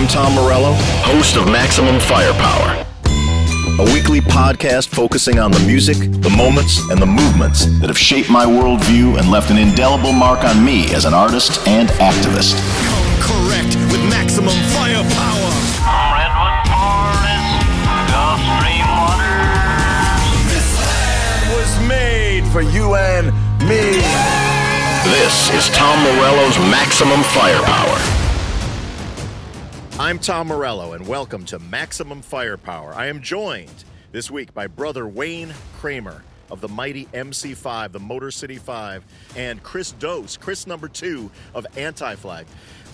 I'm Tom Morello, host of Maximum Firepower, a weekly podcast focusing on the music, the moments, and the movements that have shaped my worldview and left an indelible mark on me as an artist and activist. Come correct with Maximum Firepower. Redwood Forest, Gulf Stream waters. This land was made for you and me. This is Tom Morello's Maximum Firepower. I'm Tom Morello, and welcome to Maximum Firepower. I am joined this week by brother Wayne Kramer of the mighty MC5, the Motor City 5, and Chris Dose, Chris number two of Anti Flag.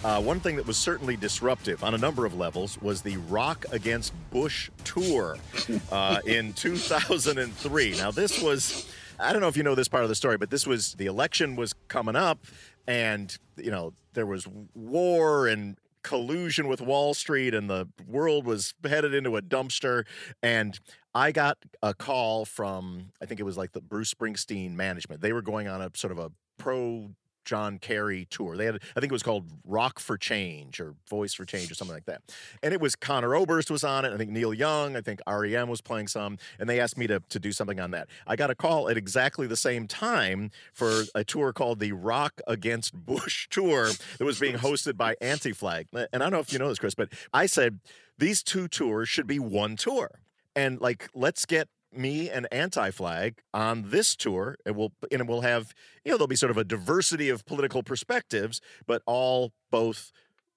Uh, one thing that was certainly disruptive on a number of levels was the Rock Against Bush tour uh, in 2003. Now, this was, I don't know if you know this part of the story, but this was the election was coming up, and, you know, there was war and collusion with Wall Street, and the world was headed into a dumpster. And I got a call from, I think it was like the Bruce Springsteen management. They were going on a sort of a pro John Kerry tour. They had, I think it was called Rock for Change or Voice for Change or something like that. And it was Conor Oberst was on it. I think Neil Young. I think REM was playing some. And they asked me to to do something on that. I got a call at exactly the same time for a tour called the Rock Against Bush tour that was being hosted by Anti Flag. And I don't know if you know this, Chris, but I said these two tours should be one tour. And like, let's get me and anti-flag on this tour and we'll and we'll have you know there'll be sort of a diversity of political perspectives but all both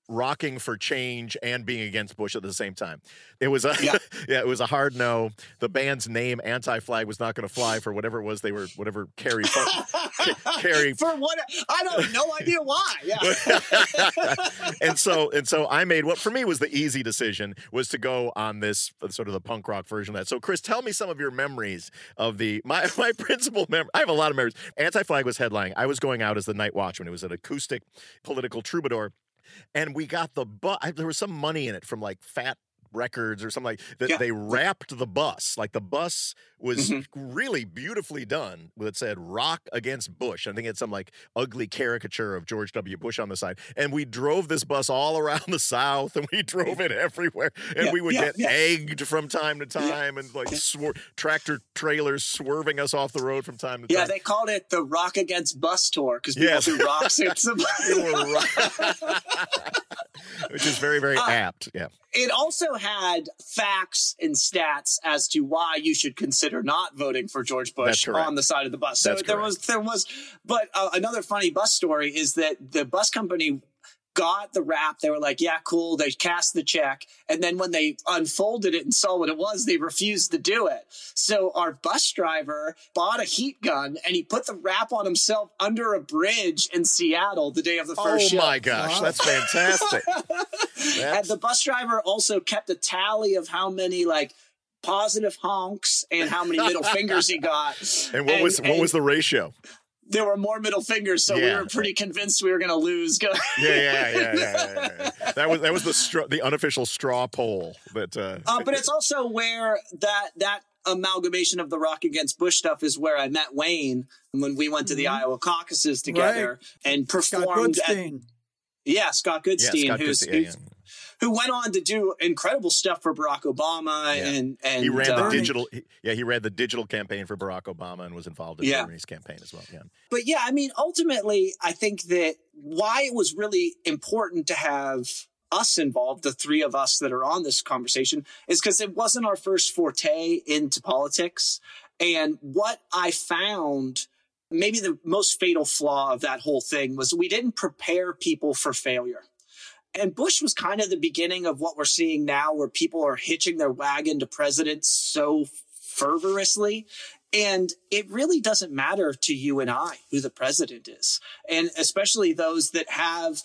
rocking for change and being against Bush at the same time. It was a yeah, yeah it was a hard no. The band's name Anti-Flag was not going to fly for whatever it was they were whatever Kerry for what I don't no idea why. Yeah. and so and so I made what for me was the easy decision was to go on this uh, sort of the punk rock version of that. So Chris, tell me some of your memories of the my my principal memory. I have a lot of memories. Anti-Flag was headlining. I was going out as the night watchman. It was an acoustic political troubadour and we got the bus. There was some money in it from like Fat Wreck Chords or something like that. Yeah. They wrapped the bus like the bus was Mm-hmm. really beautifully done. That said "Rock Against Bush." I think it's some like ugly caricature of George W. Bush on the side. And we drove this bus all around the South, and we drove it everywhere. And Yeah, we would yeah, get egged from time to time, and like swir- tractor trailers swerving us off the road from time to time. Yeah, they called it the Rock Against Bus Tour because people Yes. threw rocks at somebody. We were right. Which is very, very Uh, apt. Yeah. It also had facts and stats as to why you should consider not voting for George Bush on the side of the bus. So That's there correct. was there was but uh, another funny bus story is that the bus company got the wrap they were like yeah cool they cast the check and then when they unfolded it and saw what it was they refused to do it so our bus driver bought a heat gun and he put the wrap on himself under a bridge in seattle the day of the Oh first show Oh my gosh, that's fantastic. and the bus driver also kept a tally of how many like positive honks and how many middle fingers he got. and what was what and was the ratio? There were more middle fingers, so we were pretty convinced we were going to lose. Yeah, yeah, yeah, yeah, yeah, yeah. That was that was the straw, the unofficial straw poll that. Uh, uh, but it's also where that that amalgamation of the Rock Against Bush stuff is where I met Wayne when we went to the Iowa caucuses together and Mm-hmm. Scott performed. At, Goodstein. yeah, Scott yeah, Goodstein, Scott who's, Goodstein, yeah, who's- who went on to do incredible stuff for Barack Obama Yeah. and and. He ran the uh, digital. He, yeah, he ran the digital campaign for Barack Obama and was involved in Yeah. Bernie's campaign as well. Yeah. but yeah, I mean, ultimately, I think that why it was really important to have us involved, the three of us that are on this conversation, is because it wasn't our first forte into politics. And what I found, maybe the most fatal flaw of that whole thing was we didn't prepare people for failure. And Bush was kind of the beginning of what we're seeing now, where people are hitching their wagon to presidents so fervorously. And it really doesn't matter to you and I who the president is. And especially those that have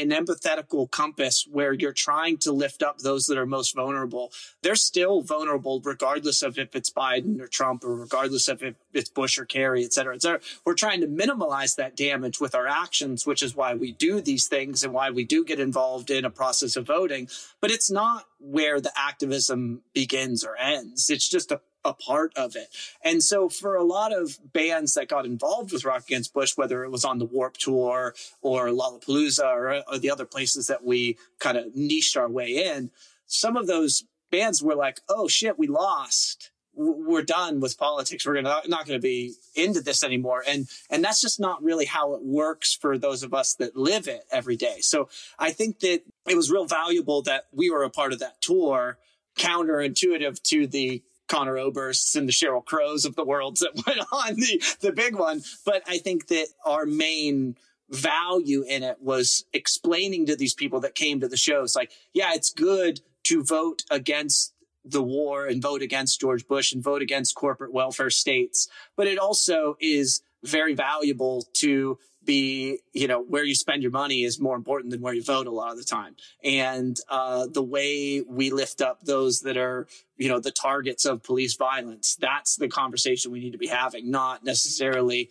an empathetical compass where you're trying to lift up those that are most vulnerable. They're still vulnerable regardless of if it's Biden or Trump or regardless of if it's Bush or Kerry, et cetera, et cetera. We're trying to minimize that damage with our actions, which is why we do these things and why we do get involved in a process of voting. But it's not where the activism begins or ends. It's just a a part of it. And so for a lot of bands that got involved with Rock Against Bush, whether it was on the Warped Tour or Lollapalooza or, or the other places that we kind of niched our way in, some of those bands were like, oh shit, we lost. We're done with politics. We're gonna, not going to be into this anymore. And, and that's just not really how it works for those of us that live it every day. So I think that it was real valuable that we were a part of that tour counterintuitive to the Conor Obersts and the Sheryl Crows of the world that went on the, the big one. But I think that our main value in it was explaining to these people that came to the shows, like, yeah, it's good to vote against the war and vote against George Bush and vote against corporate welfare states. But it also is very valuable to be, you know, where you spend your money is more important than where you vote a lot of the time. And uh, the way we lift up those that are, you know, the targets of police violence, that's the conversation we need to be having, not necessarily.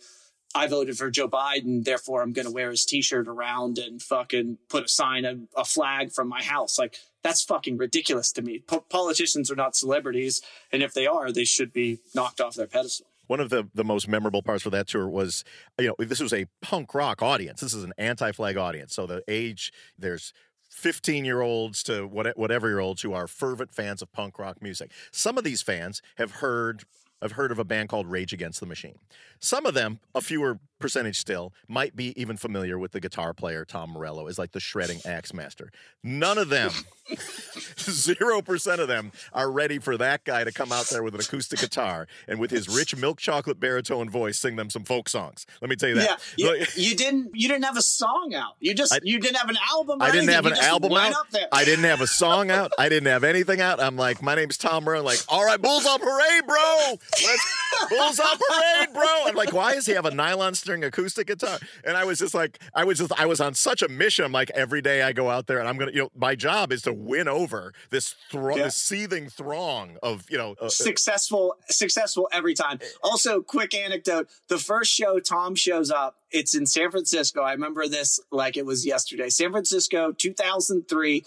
I voted for Joe Biden, therefore I'm going to wear his t-shirt around and fucking put a sign, a, a flag from my house. Like that's fucking ridiculous to me. Po- politicians are not celebrities. And if they are, they should be knocked off their pedestal one of the, the most memorable parts for that tour was, you know, this was a punk rock audience. This is an anti flag audience. So the age, there's 15 year olds to whatever year olds who are fervent fans of punk rock music. Some of these fans have heard have heard of a band called Rage Against the Machine. Some of them, a fewer percentage still, might be even familiar with the guitar player Tom Morello as like the shredding axe master. None of them, zero percent of them, are ready for that guy to come out there with an acoustic guitar and with his rich milk chocolate baritone voice sing them some folk songs. Let me tell you that. Yeah, you, you didn't. You didn't have a song out. You just. I, you didn't have an album. I didn't anything. have an album out. I didn't have a song out. I didn't have anything out. I'm like, my name's Tom Morello. Like, all right, Bulls on Parade, bro. Let's Bulls on Parade, bro. I'm like, why does he have a nylon string acoustic guitar? And I was just like, I was just, I was on such a mission. I'm like, every day I go out there and I'm gonna, you know, my job is to win over this throng, yeah. this seething throng of, you know, uh, uh successful, successful every time. Also, quick anecdote: the first show Tom shows up, it's in San Francisco. I remember this like it was yesterday. San Francisco, 2003.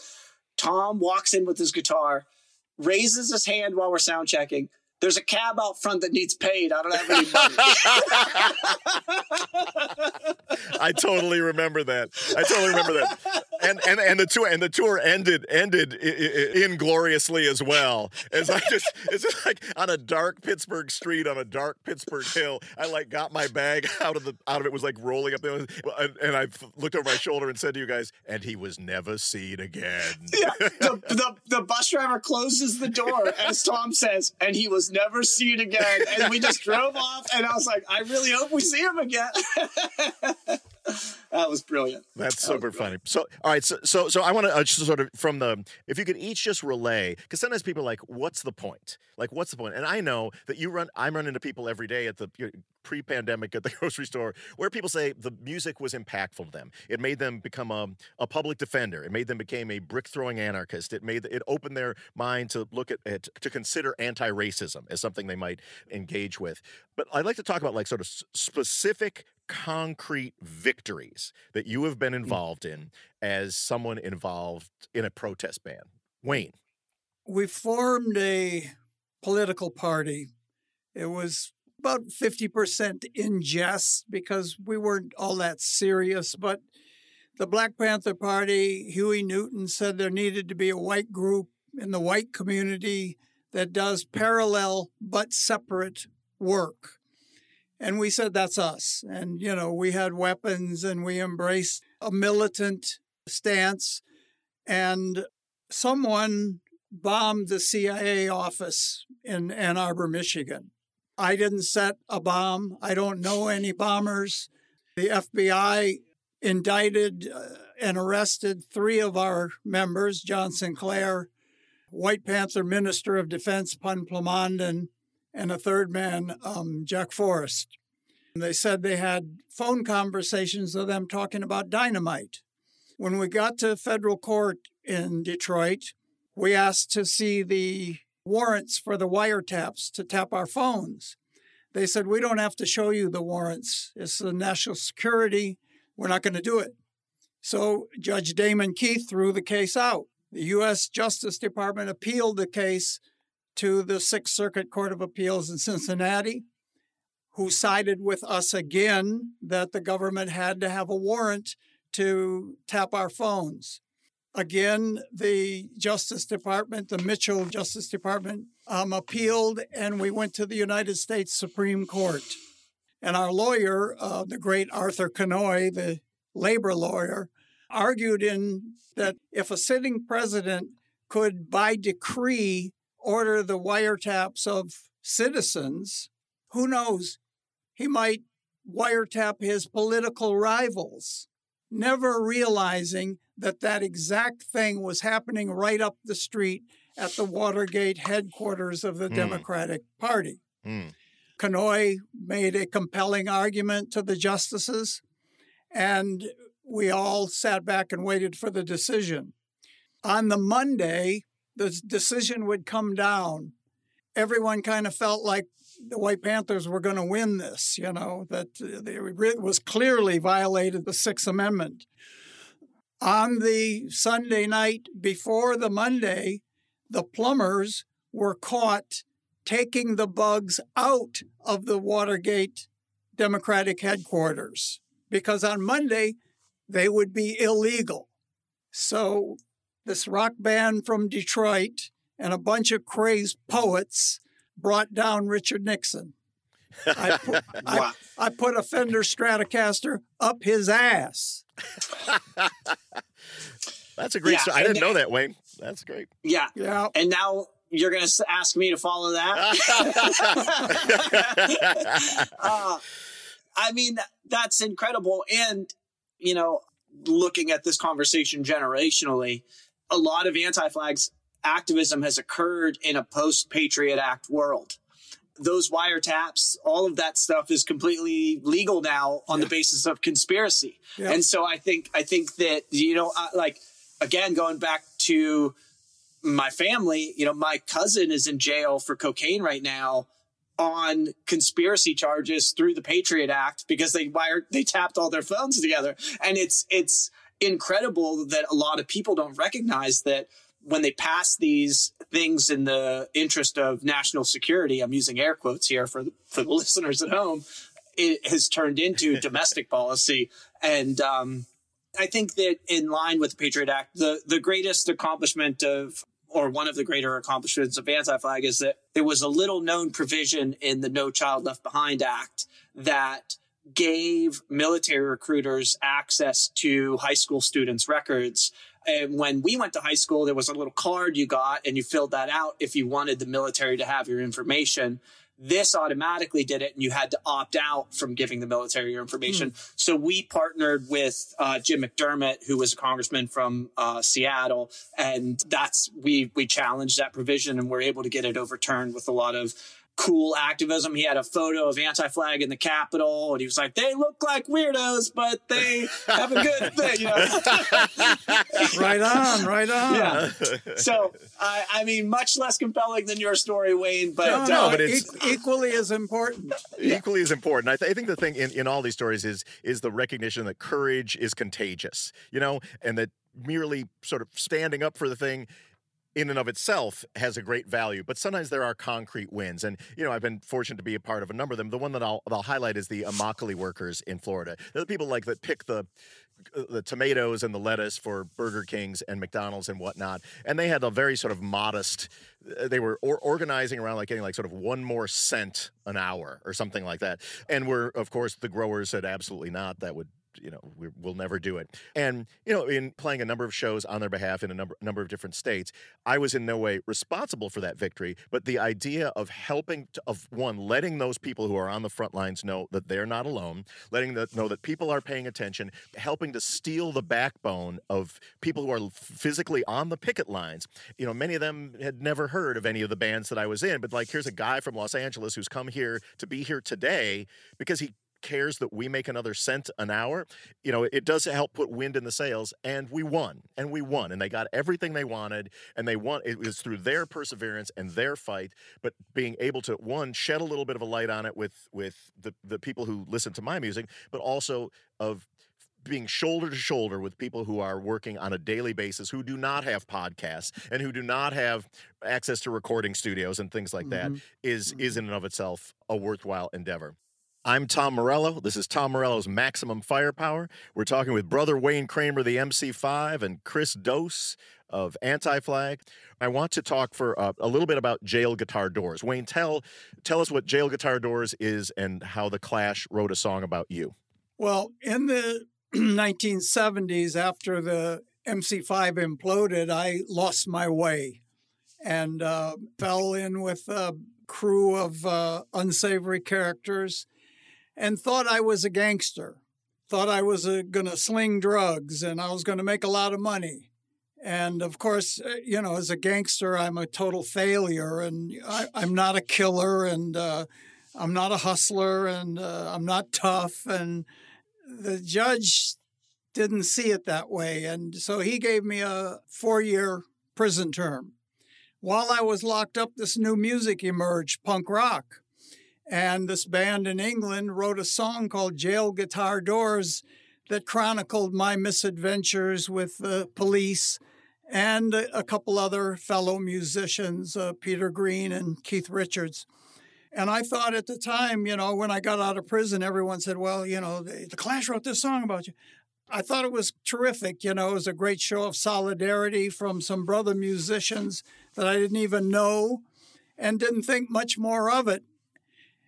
Tom walks in with his guitar, raises his hand while we're sound checking there's a cab out front that needs paid. I don't have any money. I totally remember that. I totally remember that. And and and the tour and the tour ended ended ingloriously as well. As I just it's just like on a dark Pittsburgh street on a dark Pittsburgh hill. I like got my bag out of the out of it was like rolling up there, and, and I looked over my shoulder and said to you guys, and he was never seen again. Yeah, the, the the bus driver closes the door as Tom says, and he was never seen again. And we just drove off, and I was like, I really hope we see him again. that was brilliant. That's that super funny. So, all right, so so so I want to uh, sort of from the if you could each just relay because sometimes people are like, what's the point? Like, what's the point? And I know that you run. I'm running into people every day at the pre-pandemic at the grocery store where people say the music was impactful to them. It made them become a, a public defender. It made them become a brick throwing anarchist. It made it opened their mind to look at it to consider anti-racism as something they might engage with. But I'd like to talk about like sort of specific concrete victories that you have been mm. involved in as someone involved in a protest band? Wayne. We formed a political party. It was about 50% in jest because we weren't all that serious. But the Black Panther Party, Huey Newton said there needed to be a white group in the white community that does parallel but separate work. And we said, that's us. And, you know, we had weapons and we embraced a militant stance. And someone bombed the CIA office in Ann Arbor, Michigan. I didn't set a bomb. I don't know any bombers. The FBI indicted uh, and arrested three of our members John Sinclair, White Panther Minister of Defense Pun Plamondon, and a third man, um, Jack Forrest. And they said they had phone conversations of them talking about dynamite. When we got to federal court in Detroit, we asked to see the warrants for the wiretaps to tap our phones. They said, We don't have to show you the warrants. It's the national security. We're not going to do it. So Judge Damon Keith threw the case out. The U.S. Justice Department appealed the case to the Sixth Circuit Court of Appeals in Cincinnati, who sided with us again that the government had to have a warrant to tap our phones. Again, the Justice Department, the Mitchell Justice Department, um, appealed, and we went to the United States Supreme Court. And our lawyer, uh, the great Arthur Kinoy, the labor lawyer, argued in that if a sitting president could, by decree, order the wiretaps of citizens, who knows? He might wiretap his political rivals, never realizing that that exact thing was happening right up the street at the Watergate headquarters of the Mm. Democratic Party. Mm. Kinoy made a compelling argument to the justices, and we all sat back and waited for the decision. On the Monday, the decision would come down. Everyone kind of felt like the White Panthers were going to win this, you know, that uh, it was clearly violated the Sixth Amendment. On the Sunday night before the Monday, the plumbers were caught taking the bugs out of the Watergate Democratic headquarters because on Monday they would be illegal. So, this rock band from Detroit and a bunch of crazed poets brought down Richard Nixon. I put, Wow. I put a Fender Stratocaster up his ass. That's a great Yeah, story. I didn't know that, Wayne. That's great. Yeah. Yeah. And now you're going to ask me to follow that? uh, I mean, that's incredible. And, you know, looking at this conversation generationally, a lot of anti flags activism has occurred in a post Patriot Act world. Those wiretaps, all of that stuff is completely legal now on the basis of conspiracy. Yeah. And so I think, I think that, you know, uh, like, again, going back to my family, you know, my cousin is in jail for cocaine right now on conspiracy charges through the Patriot Act because they wired they tapped all their phones together. And it's it's incredible that a lot of people don't recognize that when they pass these things in the interest of national security, I'm using air quotes here for for the listeners at home, it has turned into domestic policy. And um, I think that in line with the Patriot Act, the, the greatest accomplishment of, or one of the greater accomplishments of anti flag is that there was a little known provision in the No Child Left Behind Act that gave military recruiters access to high school students' records. And when we went to high school, there was a little card you got and you filled that out if you wanted the military to have your information. This automatically did it, and you had to opt out from giving the military your information. So we partnered with uh, Jim McDermott, who was a congressman from uh, Seattle, and that's we we challenged that provision, and we're able to get it overturned with a lot of cool activism. He had a photo of anti-flag in the Capitol, and he was like, "They look like weirdos, but they have a good thing." You know? Right on, right on. yeah. So I, I mean, much less compelling than your story, Wayne, but No, no, no, but it's- e- equally as important. equally as important. I, th- I think the thing in, in all these stories is is the recognition that courage is contagious, you know, and that merely sort of standing up for the thing in and of itself has a great value. But sometimes there are concrete wins, and you know I've been fortunate to be a part of a number of them. The one that I'll, I'll highlight is the Immokalee workers in Florida. They're the people like that pick the the tomatoes and the lettuce for Burger Kings and McDonald's and whatnot. And they had a very sort of modest, uh, they were or- organizing around like getting like sort of one more cent an hour or something like that. And we're, of course, the growers said absolutely not. That would you know we, we'll never do it. And you know in playing a number of shows on their behalf in a number number of different states i was in no way responsible for that victory but the idea of helping to, of one letting those people who are on the front lines know that they're not alone letting them know that people are paying attention helping to steel the backbone of people who are physically on the picket lines. You know many of them had never heard of any of the bands that i was in but like here's a guy from los angeles who's come here to be here today because he cares that we make another cent an hour, you know, it does help put wind in the sails. And we won, and we won, and they got everything they wanted, and they won. It was through their perseverance and their fight, but being able to one shed a little bit of a light on it with with the the people who listen to my music, but also of being shoulder to shoulder with people who are working on a daily basis who do not have podcasts and who do not have access to recording studios and things like that Mhm. is is in and of itself a worthwhile endeavor. I'm Tom Morello. This is Tom Morello's Maximum Firepower. We're talking with brother Wayne Kramer, the MC5, and Chris Dose of Anti Flag. I want to talk for uh, a little bit about Jail Guitar Doors. Wayne, tell tell us what Jail Guitar Doors is and how the Clash wrote a song about you. Well, in the 1970s, after the MC5 imploded, I lost my way and uh, fell in with a crew of uh, unsavory characters and thought I was a gangster, thought I was uh, going to sling drugs and I was going to make a lot of money. And of course, uh, you know, as a gangster, I'm a total failure and I, I'm not a killer and uh, I'm not a hustler and uh, I'm not tough. And the judge didn't see it that way. And so he gave me a four year prison term. While I was locked up, this new music emerged punk rock. And this band in England wrote a song called Jail Guitar Doors that chronicled my misadventures with the police and a couple other fellow musicians, uh, Peter Green and Keith Richards. And I thought at the time, you know, when I got out of prison, everyone said, well, you know, the, the Clash wrote this song about you. I thought it was terrific. You know, it was a great show of solidarity from some brother musicians that I didn't even know and didn't think much more of it.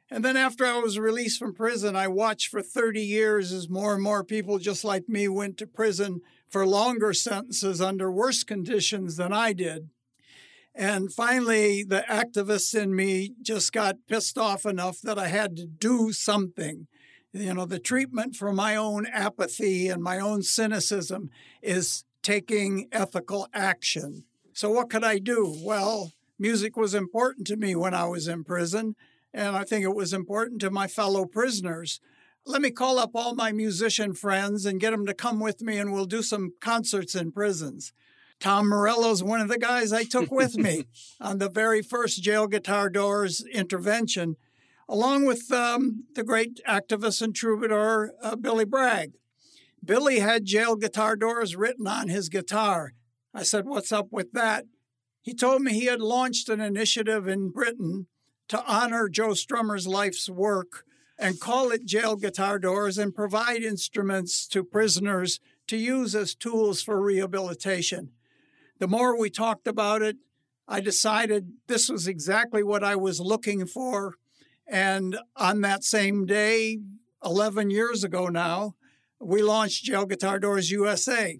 And then after I was released from prison, I watched for 30 years as more and more people just like me went to prison for longer sentences under worse conditions than I did. And finally, the activist in me just got pissed off enough that I had to do something. You know, the treatment for my own apathy and my own cynicism is taking ethical action. So, what could I do? Well, music was important to me when I was in prison, and I think it was important to my fellow prisoners. Let me call up all my musician friends and get them to come with me, and we'll do some concerts in prisons. Tom Morello's one of the guys I took with me on the very first Jail Guitar Doors intervention, along with um, the great activist and troubadour uh, Billy Bragg. Billy had Jail Guitar Doors written on his guitar. I said, What's up with that? He told me he had launched an initiative in Britain to honor Joe Strummer's life's work and call it Jail Guitar Doors and provide instruments to prisoners to use as tools for rehabilitation. The more we talked about it, I decided this was exactly what I was looking for. And on that same day, 11 years ago now, we launched Jail Guitar Doors USA.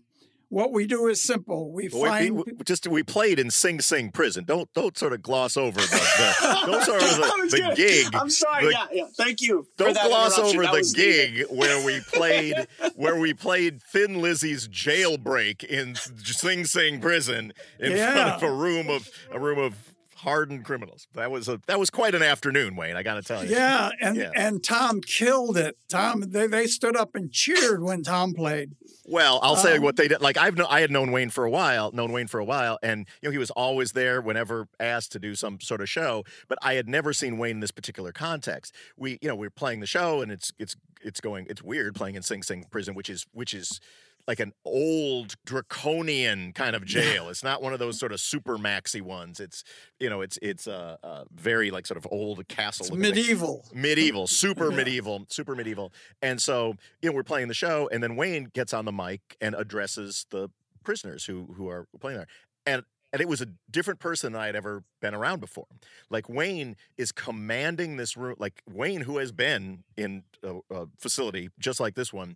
What we do is simple. We find we- we- just we played in Sing Sing Prison. Don't don't sort of gloss over the, the don't sort of That was the, the gig. I'm sorry. The- yeah, yeah. Thank you. Don't gloss over That the needed. gig where we played where we played Thin Lizzy's jailbreak in Sing Sing Prison in front of a room of a room of hardened criminals. That was a that was quite an afternoon, Wayne. I got to tell you. Yeah, and Yeah. and Tom killed it. Tom, they, they stood up and cheered when Tom played. Well, I'll say Um, what they did. Like I've known, I had known Wayne for a while, known Wayne for a while, and you know he was always there whenever asked to do some sort of show. But I had never seen Wayne in this particular context. We, you know, we are playing the show, and it's it's it's going. It's weird playing in Sing Sing Prison, which is which is like an old draconian kind of jail. It's not one of those sort of super maxi ones. It's you know, it's it's uh, uh very like sort of old castle. It's looking thing medieval. medieval, super Yeah. medieval, super medieval. And so, you know, we're playing the show, and then Wayne gets on the mic and addresses the prisoners who who are playing there. And and it was a different person than I had ever been around before. Like Wayne is commanding this room. Like Wayne, who has been in a, a facility just like this one,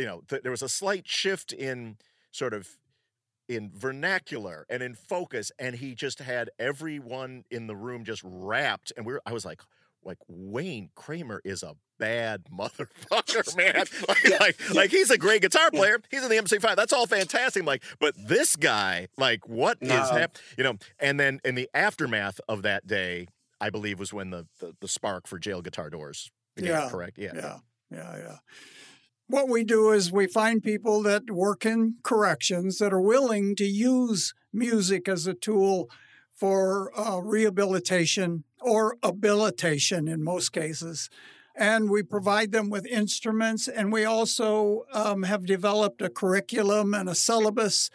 you know, th- there was a slight shift in sort of in vernacular and in focus, and he just had everyone in the room just rapt. And we were, I was like, like Wayne Kramer is a bad motherfucker, man. Like, like, like he's a great guitar player. He's in the MC5. That's all fantastic. I'm like, but this guy, like, what is No. hap- You know, and then in the aftermath of that day, I believe was when the the, the spark for jail guitar doors began. Yeah, Correct. Yeah. Yeah, yeah, yeah. What we do is we find people that work in corrections that are willing to use music as a tool for uh, rehabilitation or habilitation in most cases. and we provide them with instruments. And we also um, have developed a curriculum and a syllabus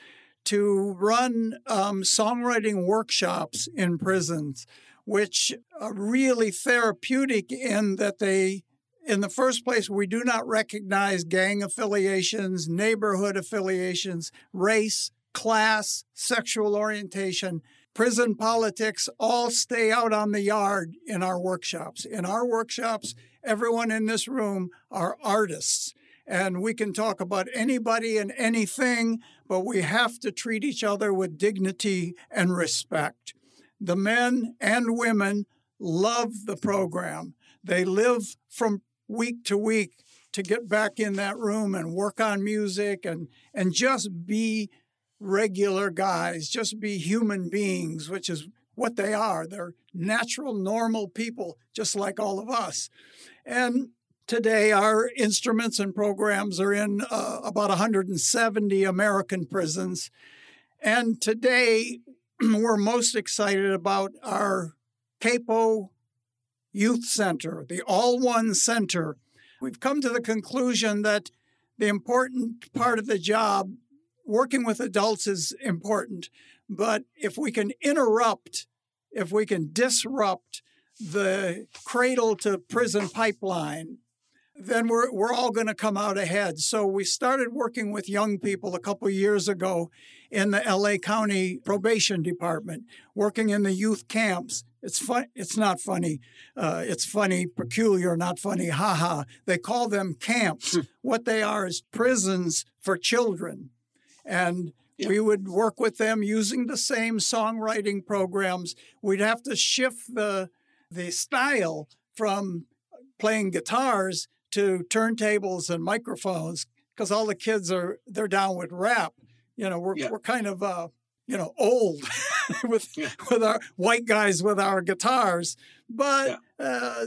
to run um, songwriting workshops in prisons, which are really therapeutic in that they in the first place, we do not recognize gang affiliations, neighborhood affiliations, race, class, sexual orientation, prison politics all stay out on the yard in our workshops. In our workshops, everyone in this room are artists. And we can talk about anybody and anything, but we have to treat each other with dignity and respect. The men and women love the program. They live from week to week to get back in that room and work on music and and just be regular guys, just be human beings, which is what they are. They're natural, normal people, just like all of us. And today, our instruments and programs are in uh, about 170 American prisons. And today, we're most excited about our Capo Youth Center, the All One Center. We've come to the conclusion that the important part of the job, working with adults, is important. But if we can interrupt, if we can disrupt the cradle to prison pipeline, then we're, we're all going to come out ahead. So we started working with young people a couple years ago in the LA County Probation Department, working in the youth camps, it's fun. It's not funny. Uh, it's funny, peculiar, not funny. Ha ha. They call them camps. Hmm. what they are is prisons for children, and yeah. we would work with them using the same songwriting programs. We'd have to shift the the style from playing guitars to turntables and microphones because all the kids are they're down with rap. You know, we're yeah. we're kind of uh, you know old. with yeah. with our white guys with our guitars, but yeah. uh,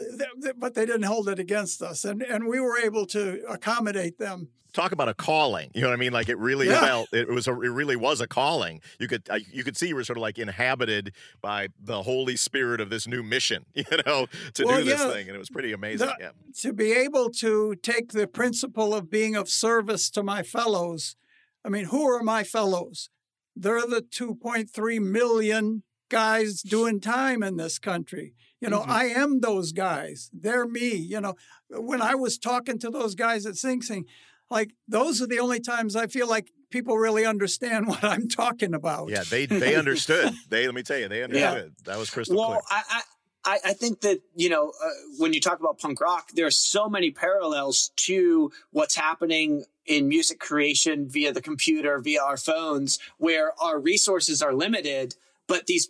but they didn't hold it against us, and and we were able to accommodate them. Talk about a calling, you know what I mean? Like it really yeah. felt it was a, it really was a calling. You could you could see you were sort of like inhabited by the Holy Spirit of this new mission, you know, to well, do this thing, and it was pretty amazing. The, to be able to take the principle of being of service to my fellows. I mean, who are my fellows? They're the 2.3 million guys doing time in this country. You know, mm-hmm. I am those guys. They're me. You know, when I was talking to those guys at Sing Sing, like those are the only times I feel like people really understand what I'm talking about. Yeah, they they understood. they let me tell you, they understood. Yeah. That was crystal well, clear. I, I I, I think that you know uh, when you talk about punk rock, there are so many parallels to what's happening in music creation via the computer, via our phones, where our resources are limited, but these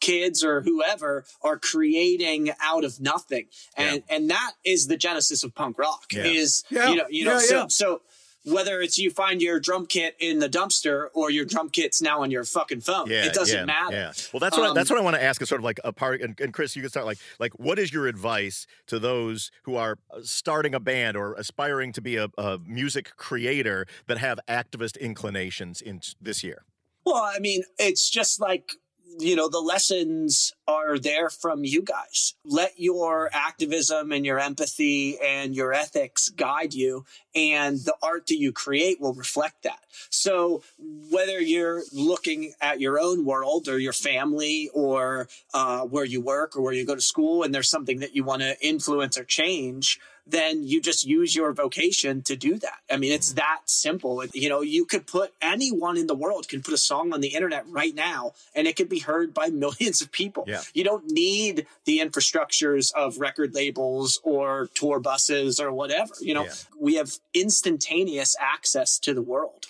kids or whoever are creating out of nothing, and yeah. and that is the genesis of punk rock. Yeah. Is yeah. you know you know so so whether it's you find your drum kit in the dumpster or your drum kit's now on your fucking phone. Yeah, it doesn't yeah, matter. Yeah. Well, that's what um, I, that's what I want to ask. Is sort of like a part. And, and, Chris, you can start like like what is your advice to those who are uh, starting a band or aspiring to be a, a music creator that have activist inclinations in this year? Well, I mean, it's just like you know, the lessons are there from you guys. Let your activism and your empathy and your ethics guide you, and the art that you create will reflect that. So, whether you're looking at your own world or your family or uh, where you work or where you go to school, and there's something that you want to influence or change, then you just use your vocation to do that. I mean, it's that simple. You know, you could put anyone in the world can put a song on the internet right now and it could be heard by millions of people. Yeah. You don't need the infrastructures of record labels or tour buses or whatever. You know, yeah. we have instantaneous access to the world.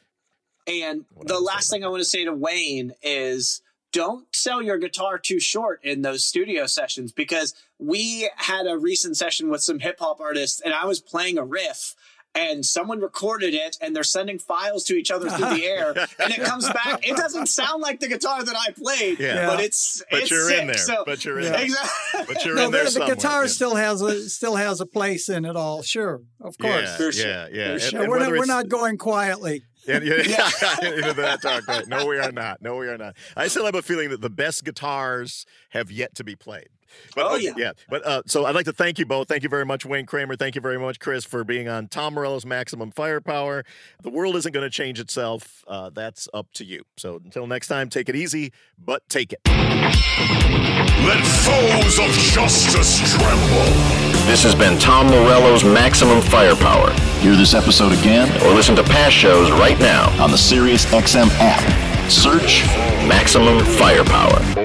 And the last thing I want to say to Wayne is don't sell your guitar too short in those studio sessions because we had a recent session with some hip hop artists and I was playing a riff and someone recorded it and they're sending files to each other through the air and it comes back it doesn't sound like the guitar that i played yeah. but it's but it's you're sick, in there so, but you're in yeah. there exactly. but you're no, in there the somewhere. guitar yeah. still has a still has a place in it all sure of course yeah sure. yeah yeah sure. And, we're, not, we're not going quietly and, yeah, yeah. into that talk. Right? No, we are not. No, we are not. I still have a feeling that the best guitars have yet to be played. But, Oh, yeah. yeah. But uh, so I'd like to thank you both. Thank you very much, Wayne Kramer. Thank you very much, Chris, for being on Tom Morello's Maximum Firepower. The world isn't going to change itself. Uh, that's up to you. So until next time, take it easy, but take it. Let foes of justice tremble. This has been Tom Morello's Maximum Firepower. Hear this episode again or listen to past shows right now on the SiriusXM app. Search Maximum Firepower.